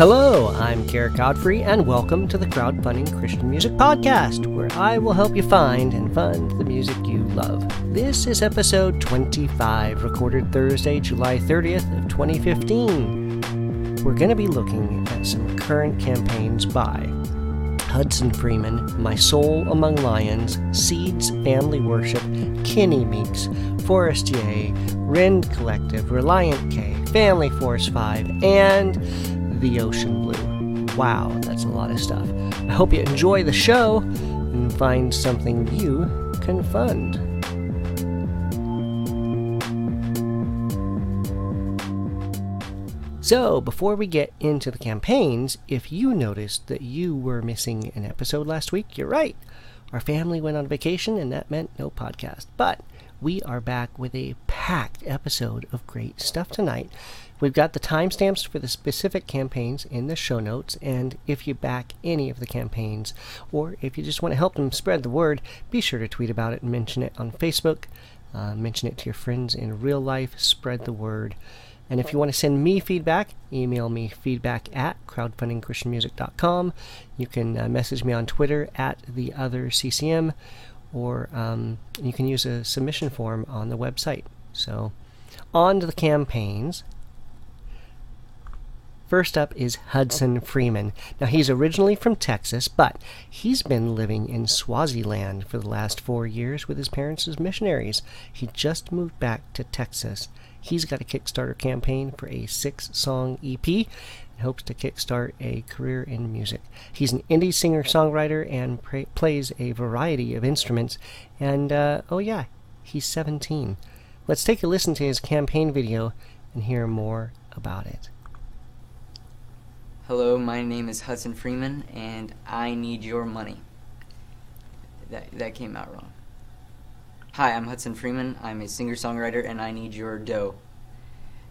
Hello, I'm Garrett Godfrey, and welcome to the Crowdfunding Christian Music Podcast, where I will help you find and fund the music you love. This is episode 25, recorded Thursday, July 30th of 2015. We're going to be looking at some current campaigns by Hudson Freeman, My Soul Among Lions, Seeds Family Worship, Kenny Meeks, Forestier, Rend Collective, Relient K, Family Force 5, and the ocean blue. Wow, that's a lot of stuff. I hope you enjoy the show and find something you can fund. So, before we get into the campaigns, if you noticed that you were missing an episode last week, you're right. Our family went on vacation and that meant no podcast. But we are back with a packed episode of great stuff tonight. We've got the timestamps for the specific campaigns in the show notes, and if you back any of the campaigns, or if you just want to help them spread the word, be sure to tweet about it and mention it on Facebook. Uh, mention it to your friends in real life, spread the word. And if you want to send me feedback, email me feedback at crowdfundingchristianmusic.com. You can uh, message me on Twitter at the other CCM, or um, you can use a submission form on the website. So, on to the campaigns. First up is Hudson Freeman. Now, he's originally from Texas, but he's been living in Swaziland for the last four years with his parents as missionaries. He just moved back to Texas. He's got a Kickstarter campaign for a six song EP and hopes to kickstart a career in music. He's an indie singer songwriter and pra- plays a variety of instruments. And, uh, oh, yeah, he's 17. Let's take a listen to his campaign video and hear more about it. Hello, my name is Hudson Freeman, and I need your money. That, that came out wrong. Hi, I'm Hudson Freeman. I'm a singer songwriter, and I need your dough.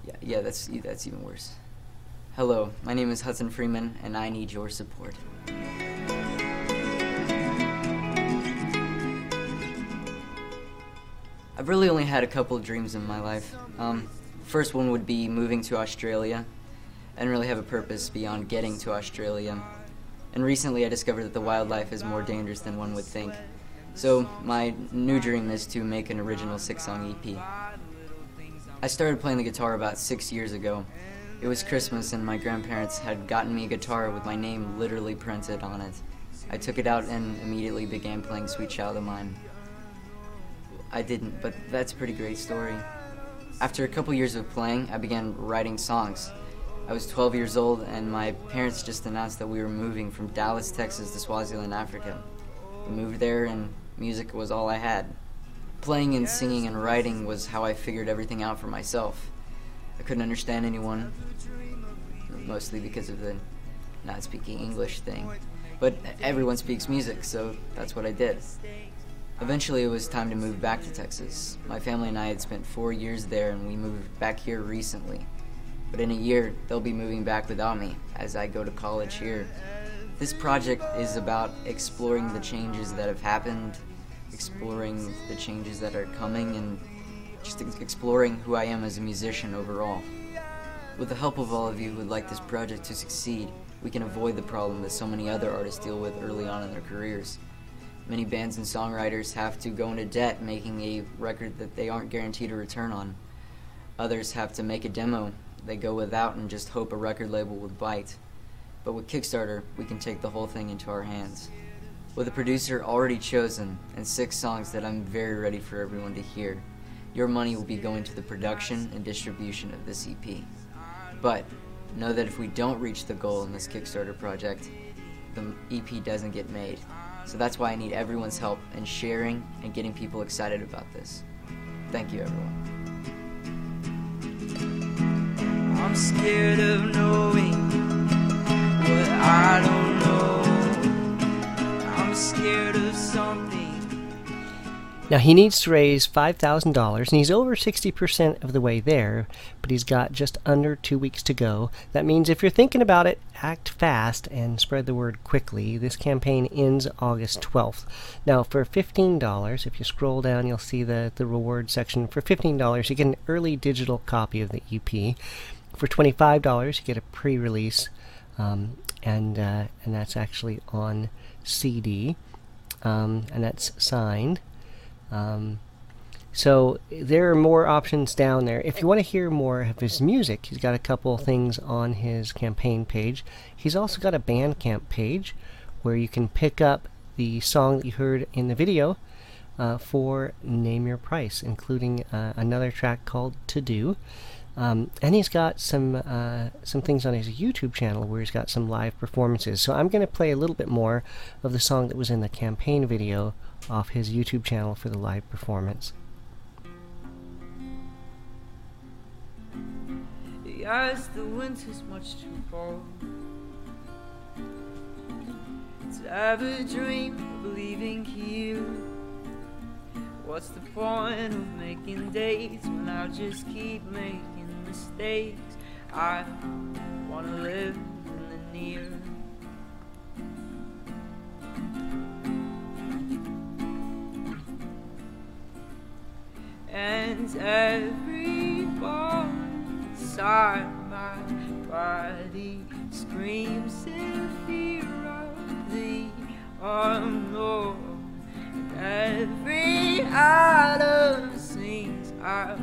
Yeah, yeah, that's that's even worse. Hello, my name is Hudson Freeman, and I need your support. I've really only had a couple of dreams in my life. Um, first one would be moving to Australia. Didn't really have a purpose beyond getting to Australia. And recently I discovered that the wildlife is more dangerous than one would think. So my new dream is to make an original six-song EP. I started playing the guitar about six years ago. It was Christmas and my grandparents had gotten me a guitar with my name literally printed on it. I took it out and immediately began playing Sweet Child of Mine. I didn't, but that's a pretty great story. After a couple years of playing, I began writing songs. I was 12 years old, and my parents just announced that we were moving from Dallas, Texas to Swaziland, Africa. We moved there, and music was all I had. Playing and singing and writing was how I figured everything out for myself. I couldn't understand anyone, mostly because of the not speaking English thing. But everyone speaks music, so that's what I did. Eventually, it was time to move back to Texas. My family and I had spent four years there, and we moved back here recently. But in a year, they'll be moving back without me as I go to college here. This project is about exploring the changes that have happened, exploring the changes that are coming, and just exploring who I am as a musician overall. With the help of all of you who would like this project to succeed, we can avoid the problem that so many other artists deal with early on in their careers. Many bands and songwriters have to go into debt making a record that they aren't guaranteed a return on. Others have to make a demo they go without and just hope a record label would bite. But with Kickstarter, we can take the whole thing into our hands. With a producer already chosen and six songs that I'm very ready for everyone to hear, your money will be going to the production and distribution of this EP. But know that if we don't reach the goal in this Kickstarter project, the EP doesn't get made. So that's why I need everyone's help in sharing and getting people excited about this. Thank you, everyone. I'm scared of knowing what I don't know. I'm scared of something. Now he needs to raise $5,000 and he's over 60% of the way there, but he's got just under two weeks to go. That means if you're thinking about it, act fast and spread the word quickly. This campaign ends August 12th. Now for $15, if you scroll down, you'll see the, the reward section. For $15, you get an early digital copy of the EP. For $25, you get a pre release um, and uh, and that's actually on CD, um, and that's signed. Um, so there are more options down there. If you want to hear more of his music, he's got a couple things on his campaign page. He's also got a Bandcamp page where you can pick up the song that you heard in the video uh, for Name Your Price, including uh, another track called To Do. Um, and he's got some uh, some things on his YouTube channel where he's got some live performances. So I'm going to play a little bit more of the song that was in the campaign video off his YouTube channel for the live performance. Yes, the much too cold to dream of leaving here. What's the point of making dates when I just keep making mistakes? I wanna live in the near. And every bone inside my body screams in fear of the unknown. And every atom sings I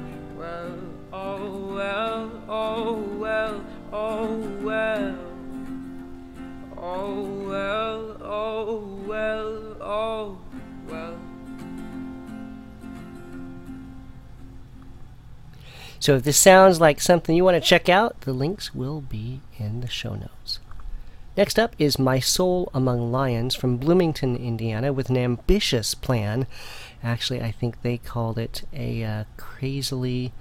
So if this sounds like something you want to check out, the links will be in the show notes. Next up is My Soul Among Lions from Bloomington, Indiana, with an ambitious plan. Actually, I think they called it a uh, crazily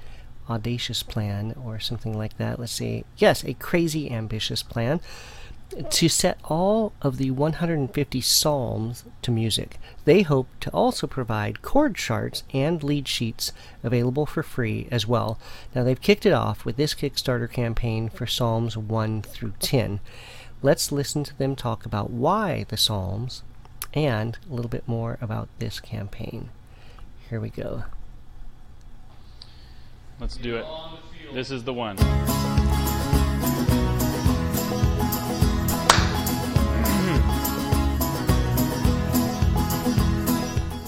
audacious plan or something like that. Let's see. Yes, a crazy ambitious plan to set all of the 150 psalms to music. They hope to also provide chord charts and lead sheets available for free as well. Now, they've kicked it off with this Kickstarter campaign for Psalms 1 through 10. Let's listen to them talk about why the Psalms and a little bit more about this campaign. Here we go. Let's do it. This is the one.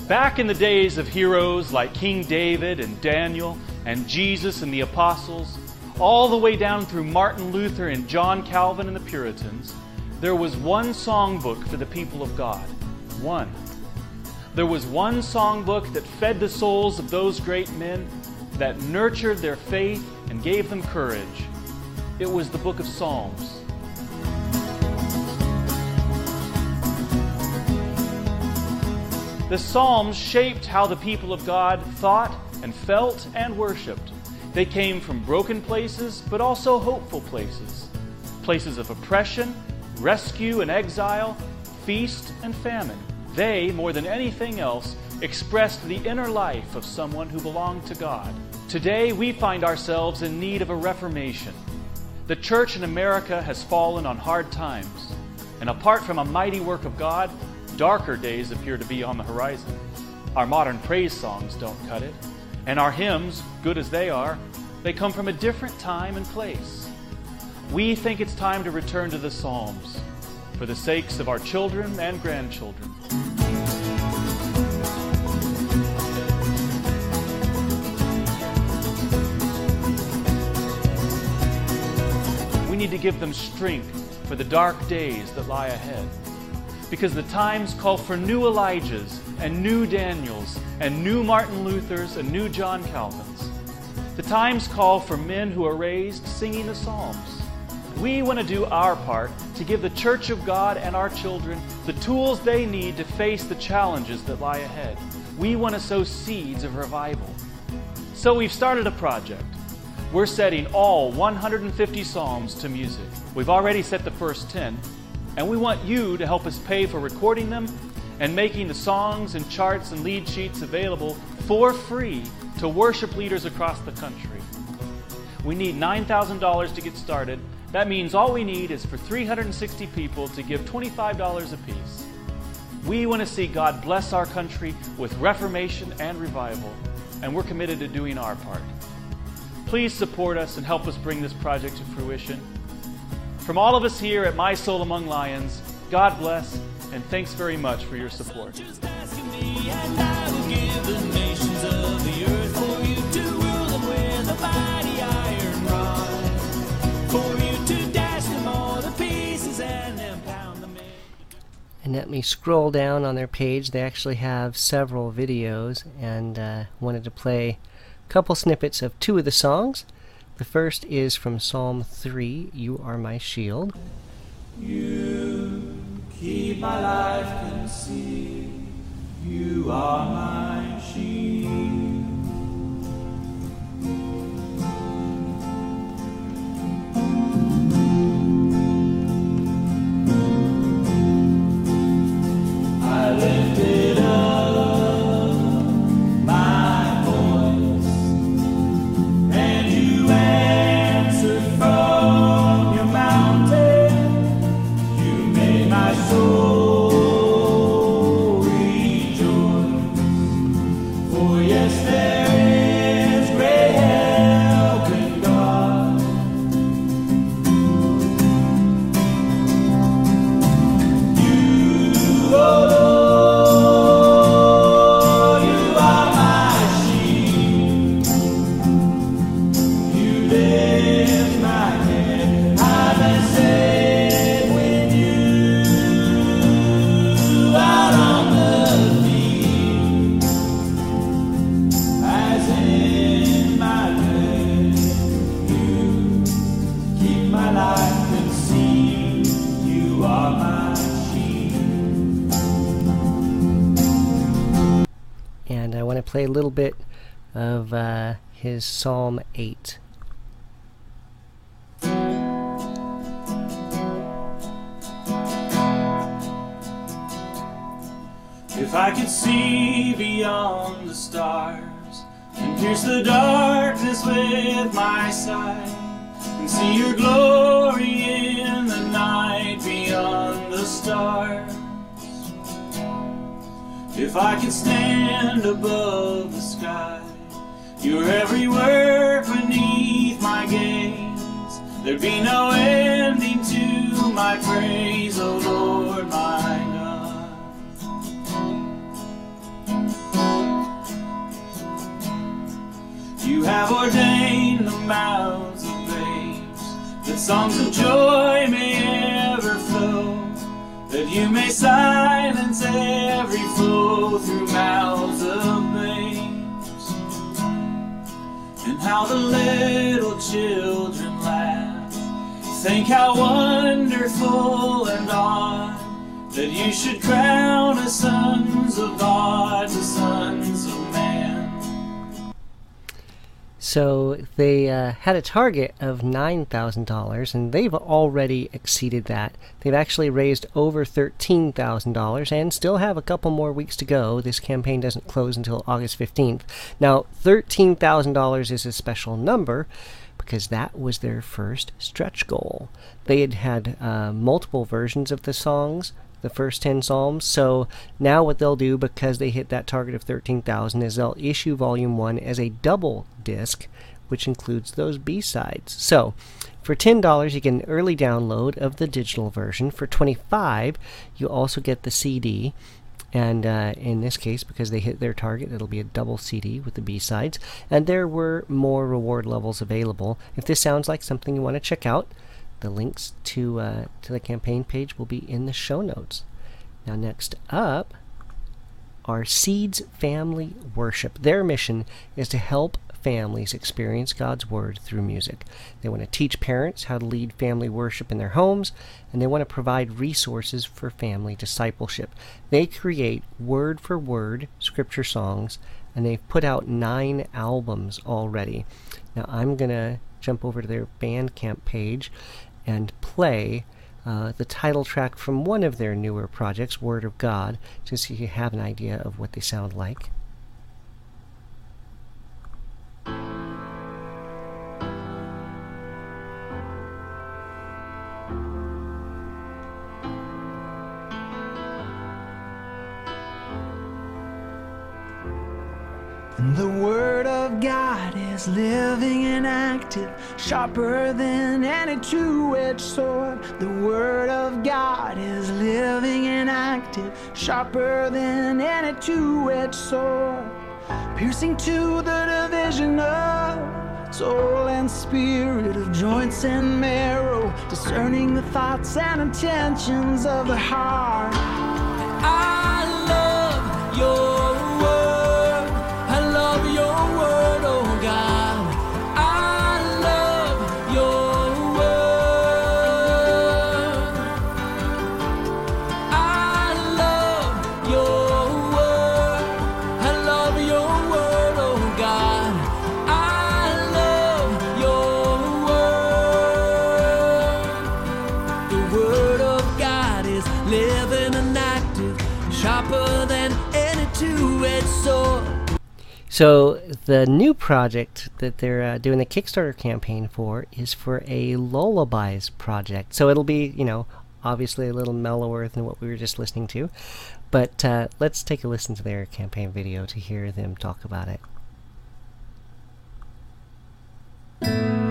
Back in the days of heroes like King David and Daniel and Jesus and the apostles, all the way down through Martin Luther and John Calvin and the Puritans, there was one songbook for the people of God. One. There was one songbook that fed the souls of those great men, that nurtured their faith and gave them courage. It was the book of Psalms. The Psalms shaped how the people of God thought and felt and worshiped. They came from broken places, but also hopeful places places of oppression, rescue and exile, feast and famine. They, more than anything else, expressed the inner life of someone who belonged to God. Today, we find ourselves in need of a reformation. The church in America has fallen on hard times, and apart from a mighty work of God, darker days appear to be on the horizon. Our modern praise songs don't cut it, and our hymns, good as they are, they come from a different time and place. We think it's time to return to the Psalms for the sakes of our children and grandchildren. We need to give them strength for the dark days that lie ahead. Because the times call for new Elijahs and new Daniels and new Martin Luthers and new John Calvins. The times call for men who are raised singing the Psalms. We want to do our part to give the Church of God and our children the tools they need to face the challenges that lie ahead. We want to sow seeds of revival. So we've started a project. We're setting all 150 Psalms to music. We've already set the first 10, and we want you to help us pay for recording them and making the songs and charts and lead sheets available for free to worship leaders across the country. We need $9,000 to get started. That means all we need is for 360 people to give $25 apiece. We want to see God bless our country with reformation and revival, and we're committed to doing our part. Please support us and help us bring this project to fruition. From all of us here at My Soul Among Lions, God bless and thanks very much for your support. And let me scroll down on their page. They actually have several videos and uh, wanted to play a couple snippets of two of the songs. The first is from Psalm 3 You Are My Shield. Keep my life concealed. You are my shield. I lifted And I want to play a little bit of uh, his Psalm 8. If I could see beyond the stars and pierce the darkness with my sight and see your glory in the night beyond the stars. If I could stand above the sky, your every work beneath my gaze, there'd be no ending to my praise, O Lord my You have ordained the mouths of babes, that songs of joy may ever flow, that you may silence every foe through mouths of babes. And how the little children laugh, think how wonderful and odd that you should crown us sons of God, the sons of. So they uh, had a target of $9,000 and they've already exceeded that. They've actually raised over $13,000 and still have a couple more weeks to go. This campaign doesn't close until August 15th. Now, $13,000 is a special number because that was their first stretch goal. They had had uh, multiple versions of the songs, the first 10 psalms. So now what they'll do because they hit that target of 13,000 is they'll issue volume 1 as a double disc which includes those B-sides. So, for $10 you get an early download of the digital version. For 25 you also get the CD. And uh, in this case, because they hit their target, it'll be a double CD with the B-sides. And there were more reward levels available. If this sounds like something you want to check out, the links to uh, to the campaign page will be in the show notes. Now, next up are Seeds Family Worship. Their mission is to help families experience God's Word through music. They want to teach parents how to lead family worship in their homes, and they want to provide resources for family discipleship. They create word for word scripture songs, and they've put out nine albums already. Now, I'm going to jump over to their Bandcamp page and play uh, the title track from one of their newer projects, Word of God, just so you have an idea of what they sound like. The Word of God is living and active, sharper than any two edged sword. The Word of God is living and active, sharper than any two edged sword, piercing to the division of soul and spirit, of joints and marrow, discerning the thoughts and intentions of the heart. I So the new project that they're uh, doing the Kickstarter campaign for is for a lullabies project. So it'll be, you know, obviously a little mellower than what we were just listening to. But uh, let's take a listen to their campaign video to hear them talk about it.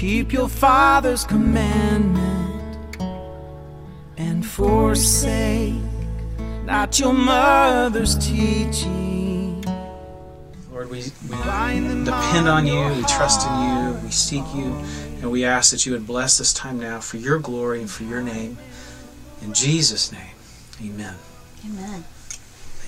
Keep your father's commandment and forsake not your mother's teaching. Lord, we, we depend on you, we trust in you, we seek you, and we ask that you would bless this time now for your glory and for your name. In Jesus' name, amen. Amen.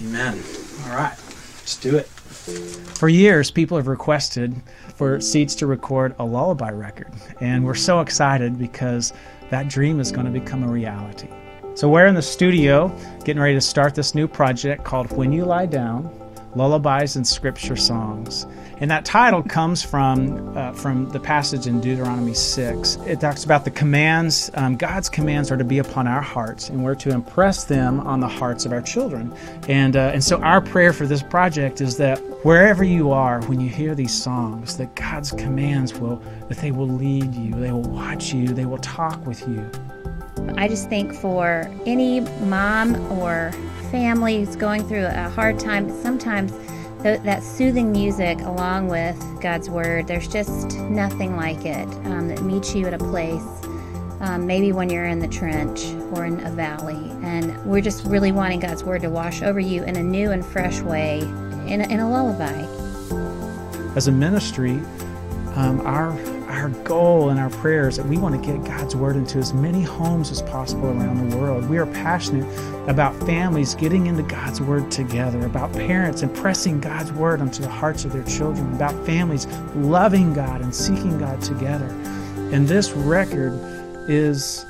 Amen. All right, let's do it. For years, people have requested for Seeds to record a lullaby record, and we're so excited because that dream is going to become a reality. So, we're in the studio getting ready to start this new project called When You Lie Down Lullabies and Scripture Songs. And that title comes from, uh, from the passage in Deuteronomy 6. It talks about the commands. Um, God's commands are to be upon our hearts, and we're to impress them on the hearts of our children. And, uh, and so, our prayer for this project is that wherever you are, when you hear these songs, that God's commands will, that they will lead you, they will watch you, they will talk with you. I just think for any mom or family who's going through a hard time, sometimes th- that soothing music along with God's Word, there's just nothing like it um, that meets you at a place. Um, maybe when you're in the trench or in a valley. And we're just really wanting God's Word to wash over you in a new and fresh way, in a, in a lullaby. As a ministry, um, our our goal and our prayer is that we want to get God's word into as many homes as possible around the world. We are passionate about families getting into God's word together, about parents impressing God's word onto the hearts of their children, about families loving God and seeking God together. And this record is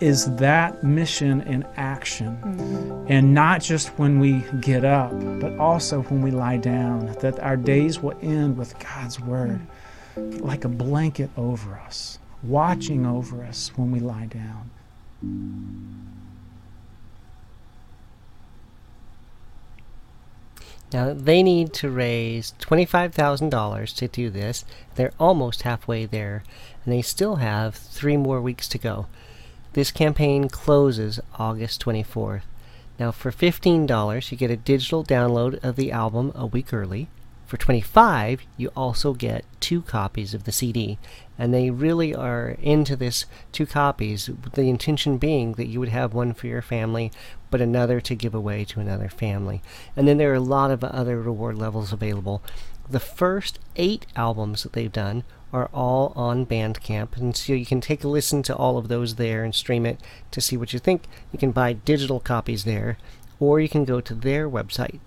is that mission in action. Mm-hmm. And not just when we get up, but also when we lie down, that our days will end with God's word mm. Like a blanket over us, watching over us when we lie down. Now, they need to raise $25,000 to do this. They're almost halfway there, and they still have three more weeks to go. This campaign closes August 24th. Now, for $15, you get a digital download of the album a week early. For 25, you also get two copies of the CD, and they really are into this two copies. The intention being that you would have one for your family, but another to give away to another family. And then there are a lot of other reward levels available. The first eight albums that they've done are all on Bandcamp, and so you can take a listen to all of those there and stream it to see what you think. You can buy digital copies there, or you can go to their website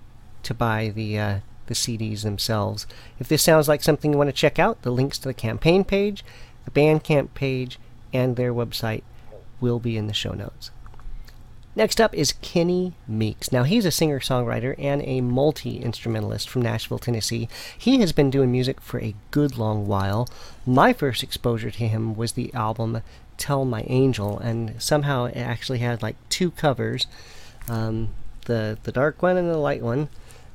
to buy the uh, the CDs themselves. If this sounds like something you want to check out, the links to the campaign page, the Bandcamp page, and their website will be in the show notes. Next up is Kenny Meeks. Now, he's a singer songwriter and a multi instrumentalist from Nashville, Tennessee. He has been doing music for a good long while. My first exposure to him was the album Tell My Angel, and somehow it actually had like two covers um, the, the dark one and the light one.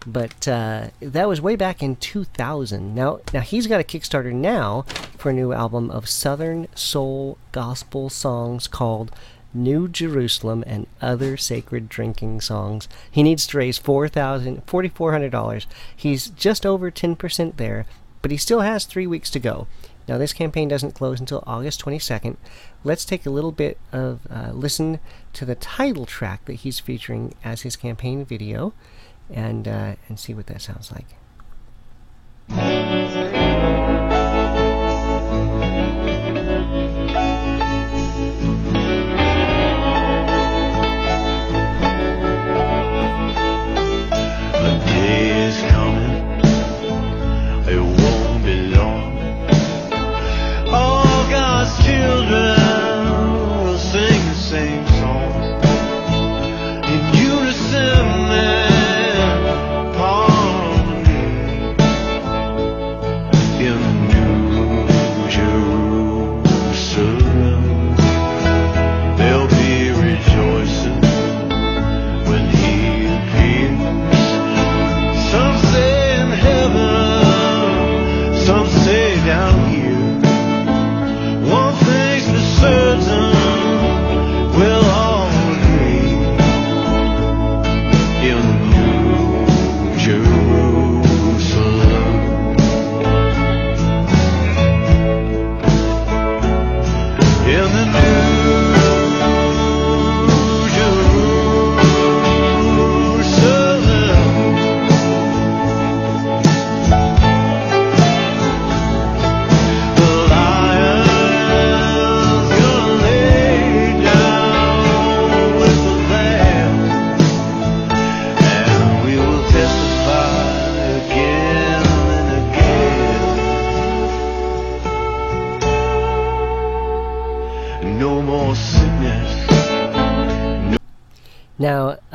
But uh, that was way back in 2000. Now, now he's got a Kickstarter now for a new album of Southern soul gospel songs called New Jerusalem and other sacred drinking songs. He needs to raise $4,000 $4,400. He's just over 10% there, but he still has three weeks to go. Now, this campaign doesn't close until August 22nd. Let's take a little bit of uh, listen to the title track that he's featuring as his campaign video, and uh, and see what that sounds like.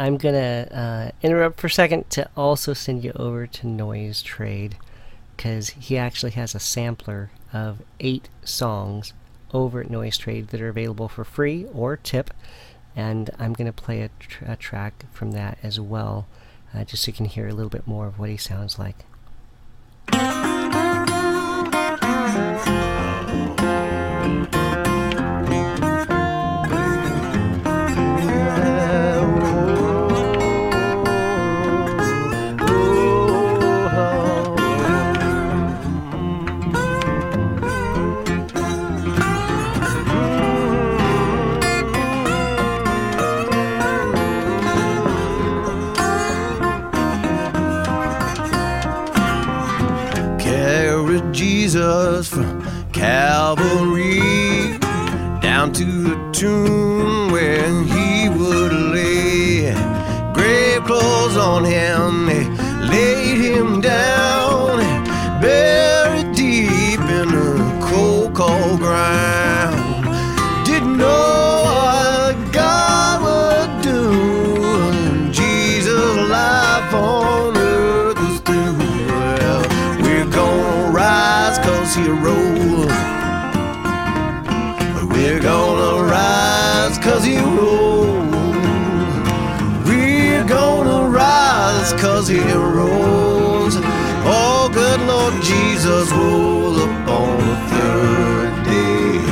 I'm to uh, interrupt for a second to also send you over to Noise Trade because he actually has a sampler of eight songs over at Noise Trade that are available for free or tip. And I'm to play a, tr- a track from that as well, uh, just so you can hear a little bit more of what he sounds like. Jesus from Calvary down to the tomb where he would lay. Grave clothes on him, Jesus up on the third day.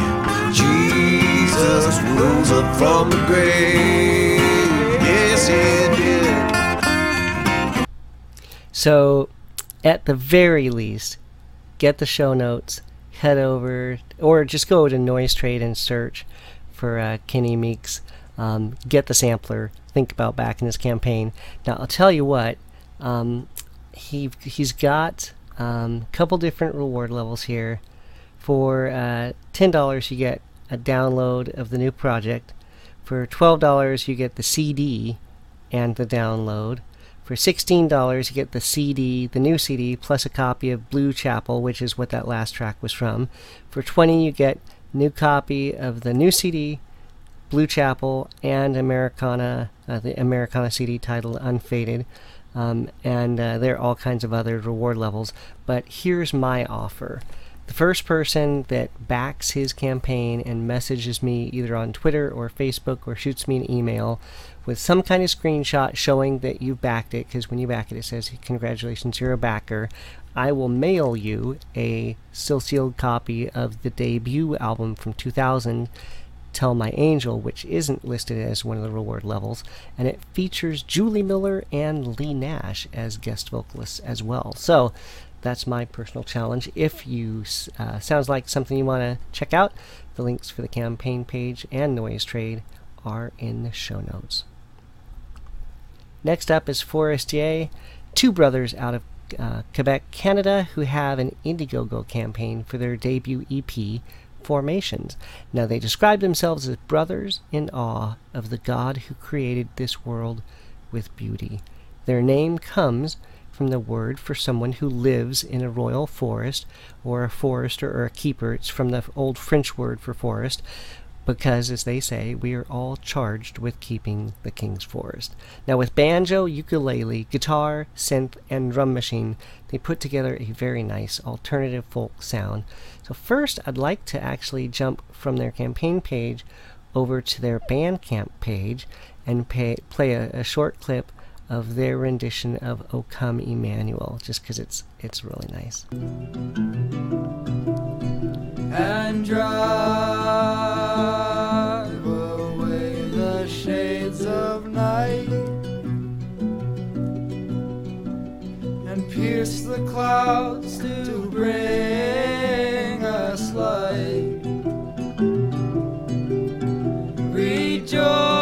Jesus rose up from the grave. Yes, he did. So, at the very least, get the show notes, head over, or just go to Noise Trade and search for uh, Kenny Meeks. Um, get the sampler. Think about backing this campaign. Now, I'll tell you what. Um, he he's got um, couple different reward levels here. For uh, ten dollars, you get a download of the new project. For twelve dollars, you get the CD and the download. For $16, you get the CD, the new CD, plus a copy of Blue Chapel, which is what that last track was from. For 20 you get new copy of the new CD, Blue Chapel, and Americana, uh, the Americana CD titled Unfaded. Um, and uh, there are all kinds of other reward levels. But here's my offer. The first person that backs his campaign and messages me either on Twitter or Facebook or shoots me an email with some kind of screenshot showing that you backed it, because when you back it, it says, Congratulations, you're a backer. I will mail you a still sealed copy of the debut album from 2000, Tell My Angel, which isn't listed as one of the reward levels, and it features Julie Miller and Leigh Nash as guest vocalists as well. So that's my personal challenge. If you uh, sounds like something you want to check out, the links for the campaign page and Noise Trade are in the show notes. Next up is Forestier, two brothers out of uh, Quebec, Canada, who have an Indiegogo campaign for their debut EP, Formations. Now, they describe themselves as brothers in awe of the God who created this world with beauty. Their name comes from the word for someone who lives in a royal forest, or a forester or a keeper. It's from the old French word for forest, because, as they say, we are all charged with keeping the king's forest. Now, with banjo, ukulele, guitar, synth, and drum machine, they put together a very nice alternative folk sound. So, first, I'd like to actually jump from their campaign page over to their Bandcamp page and pay, play a, a short clip of their rendition of O Come Emmanuel, just because it's it's really nice. And drive the clouds to bring us light. Rejoice,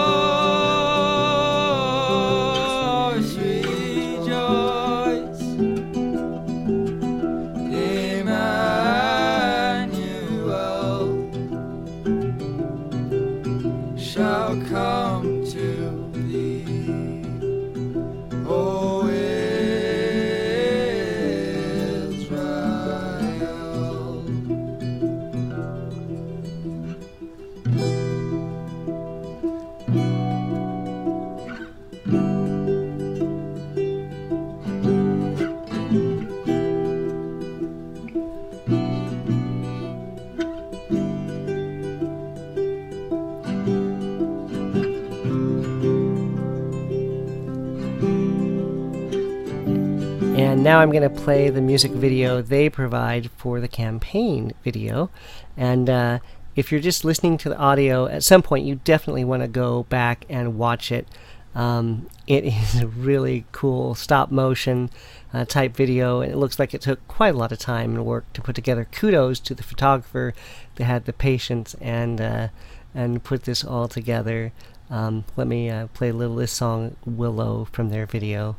play the music video they provide for the campaign video. And uh, if you're just listening to the audio, at some point you definitely want to go back and watch it. Um, it is a really cool stop motion uh, type video, and it looks like it took quite a lot of time and work to put together. Kudos to the photographer that had the patience and uh, and put this all together. Um, let me uh, play a little this song "Willow" from their video.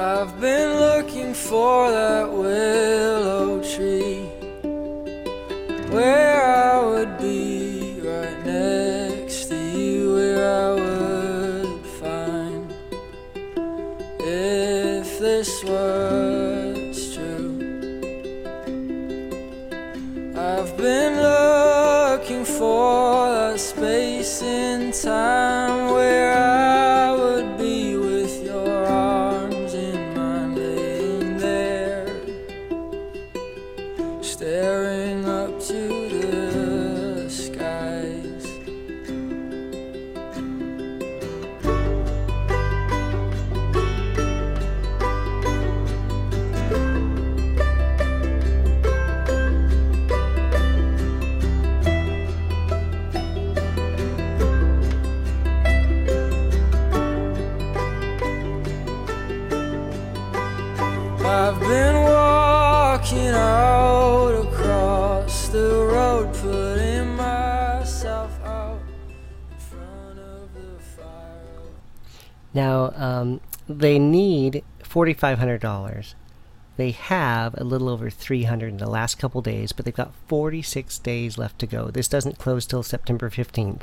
I've been looking for that willow they need $4,500. They have a little over 300 in the last couple days, but they've got 46 days left to go. This doesn't close till September 15th.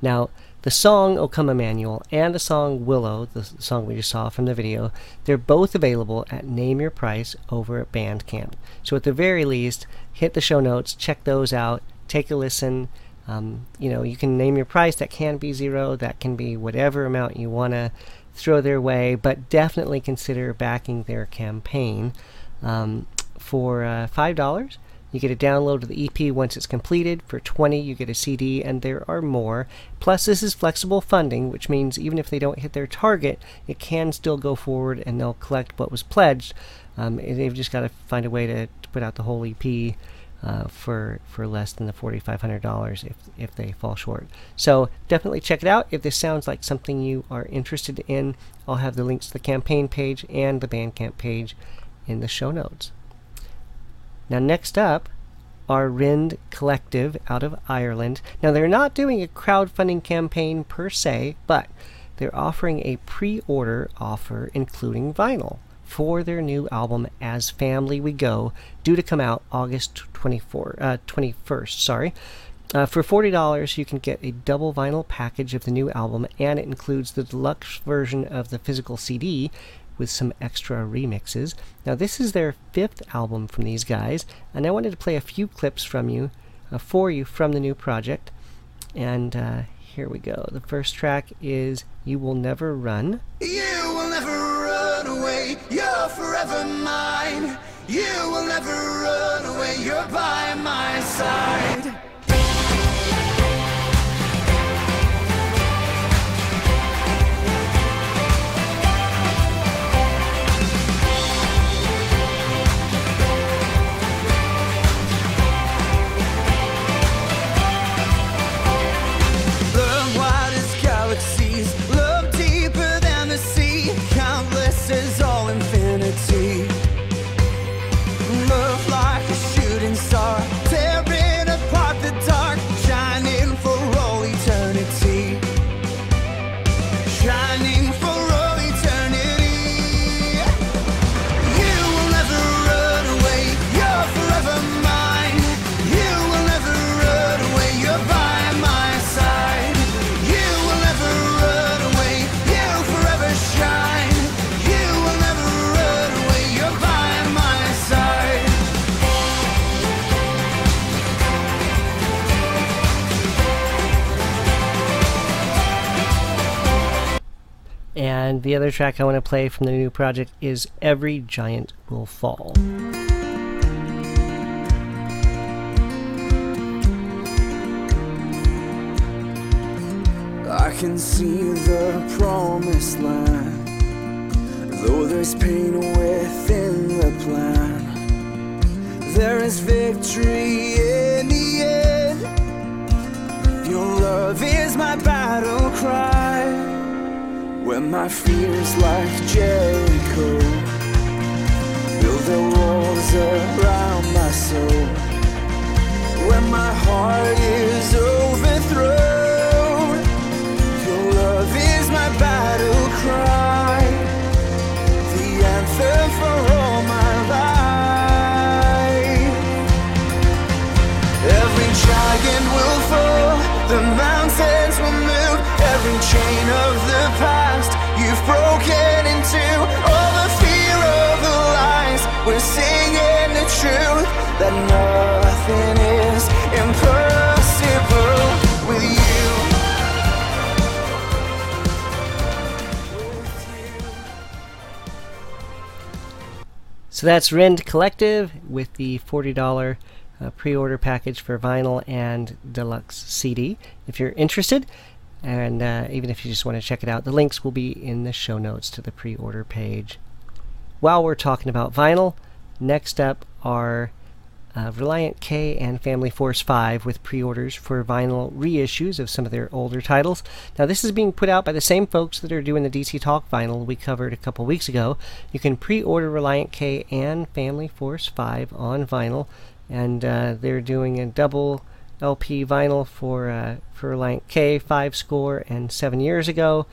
Now, the song O Come Emmanuel and the song Willow, the song we just saw from the video, they're both available at Name Your Price over at Bandcamp. So at the very least, hit the show notes, check those out, take a listen. Um, you know, you can name your price. That can be zero. That can be whatever amount you want to throw their way, but definitely consider backing their campaign. Um, for uh, $5, you get a download of the EP once it's completed. For 20, you get a CD, and there are more. Plus, this is flexible funding, which means even if they don't hit their target, it can still go forward and they'll collect what was pledged. Um, they've just got to find a way to, to put out the whole EP uh, for for less than the forty five hundred dollars if if they fall short. So definitely check it out. If this sounds like something you are interested in, I'll have the links to the campaign page and the Bandcamp page in the show notes. Now next up are Rend Collective out of Ireland. Now they're not doing a crowdfunding campaign per se, but they're offering a pre-order offer including vinyl for their new album As Family We Go, due to come out August 24, uh, 21st. Sorry. Uh, for $40, you can get a double vinyl package of the new album, and it includes the deluxe version of the physical CD with some extra remixes. Now, this is their fifth album from these guys, and I wanted to play a few clips from you, uh, for you from the new project. And uh, here we go. The first track is You Will Never Run. You will never run you're forever mine. You will never run away, you're by my side. The other track I want to play from the new project is Every Giant Will Fall. I can see the promised land, though there's pain within the plan. There is victory in the end. Your love is my battle cry. When my fears like Jericho build their walls around my soul. When my heart is overthrown, your love is my battle cry, the anthem for all my life. Every giant will fall, the mountains will move, every chain of the past truth that nothing is impossible with you. So that's Rend Collective with the $40 uh, pre order package for vinyl and deluxe CD. If you're interested, and uh, even if you just want to check it out, the links will be in the show notes to the pre order page. While we're talking about vinyl, next up are uh, Relient K and Family Force 5 with pre orders for vinyl reissues of some of their older titles. Now, this is being put out by the same folks that are doing the DC Talk vinyl we covered a couple weeks ago. You can pre order Relient K and Family Force 5 on vinyl, and uh, they're doing a double LP vinyl for, uh, for Relient K, 5 score, and 7 years ago.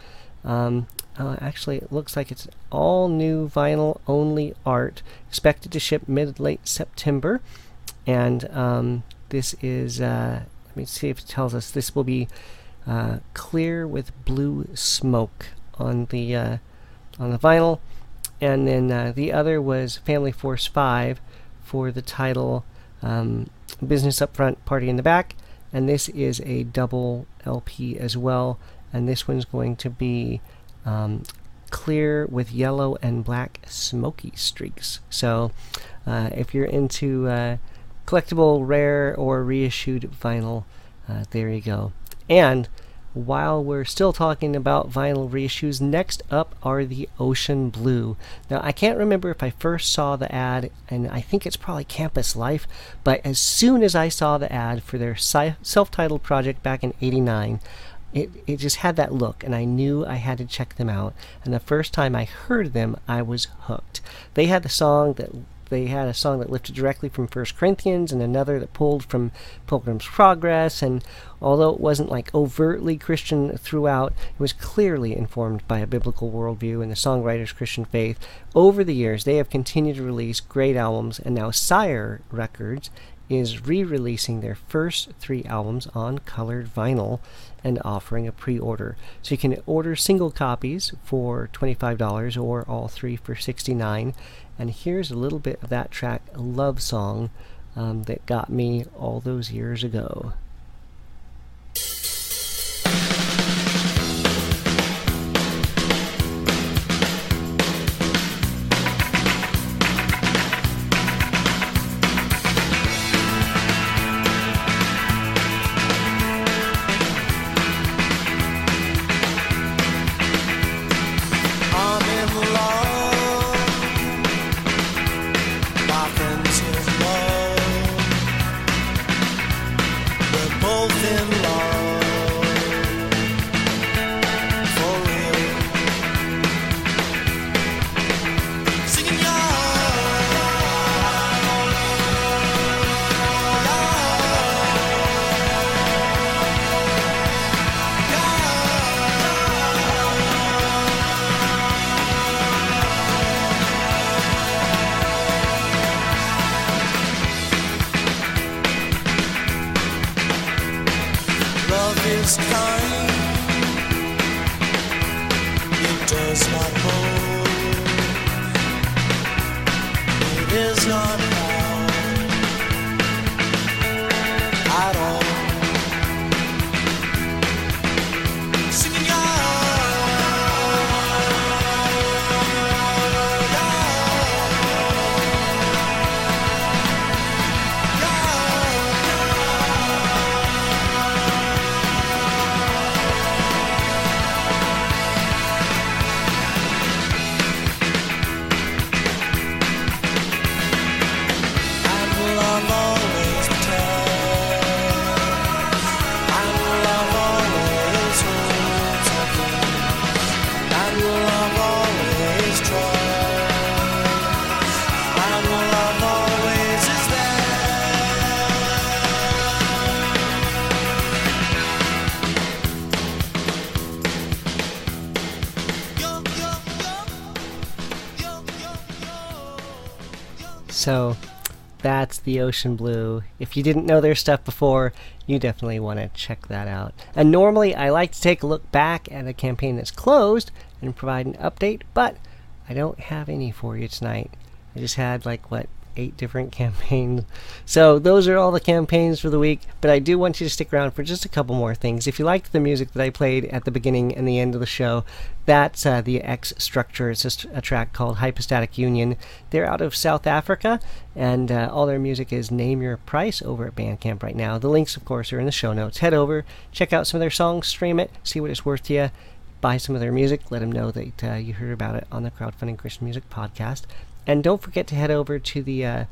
Um, uh, actually, it looks like it's all new vinyl only art, expected to ship mid late September. And um, this is, uh, let me see if it tells us, this will be uh, clear with blue smoke on the, uh, on the vinyl. And then uh, the other was Family Force 5 for the title um, Business Up Front, Party in the Back. And this is a double LP as well. And this one's going to be um, clear with yellow and black smoky streaks. So, uh, if you're into uh, collectible, rare, or reissued vinyl, uh, there you go. And while we're still talking about vinyl reissues, next up are the Ocean Blue. Now, I can't remember if I first saw the ad, and I think it's probably Campus Life, but as soon as I saw the ad for their self titled project back in 89, it, it just had that look, and I knew I had to check them out. And the first time I heard them, I was hooked. They had the song that they had a song that lifted directly from First Corinthians and another that pulled from Pilgrim's Progress. And although it wasn't like overtly Christian throughout, it was clearly informed by a biblical worldview and the songwriter's Christian faith. Over the years, they have continued to release great albums, and now Sire Records is re releasing their first three albums on colored vinyl and offering a pre order. So you can order single copies for $25 or all three for 69. And here's a little bit of that track, Love Song, um, that got me all those years ago. So the Ocean Blue. If you didn't know their stuff before, you definitely want to check that out. And normally I like to take a look back at a campaign that's closed and provide an update, but I don't have any for you tonight. I just had like what eight different campaigns. So those are all the campaigns for the week, but I do want you to stick around for just a couple more things. If you liked the music that I played at the beginning and the end of the show, that's uh, the X Structure. It's just a track called Hypostatic Union. They're out of South Africa, and uh, all their music is Name Your Price over at Bandcamp right now. The links, of course, are in the show notes. Head over, check out some of their songs, stream it, see what it's worth to you. Buy some of their music. Let them know that uh, you heard about it on the Crowdfunding Christian Music podcast. And don't forget to head over to the uh,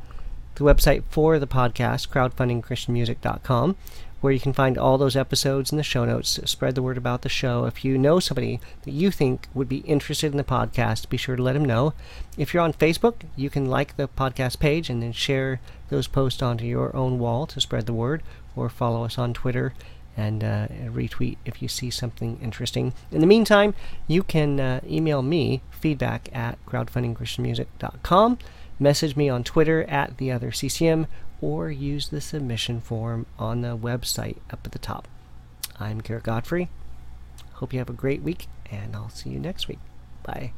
the website for the podcast, crowdfundingchristianmusic.com, where you can find all those episodes and the show notes. Spread the word about the show. If you know somebody that you think would be interested in the podcast, be sure to let them know. If you're on Facebook, you can like the podcast page and then share those posts onto your own wall to spread the word, or follow us on Twitter and uh, retweet if you see something interesting. In the meantime, you can uh, email me feedback at crowdfundingchristianmusic.com, message me on Twitter at the other CCM, or use the submission form on the website up at the top. I'm Garrett Godfrey. Hope you have a great week, and I'll see you next week. Bye.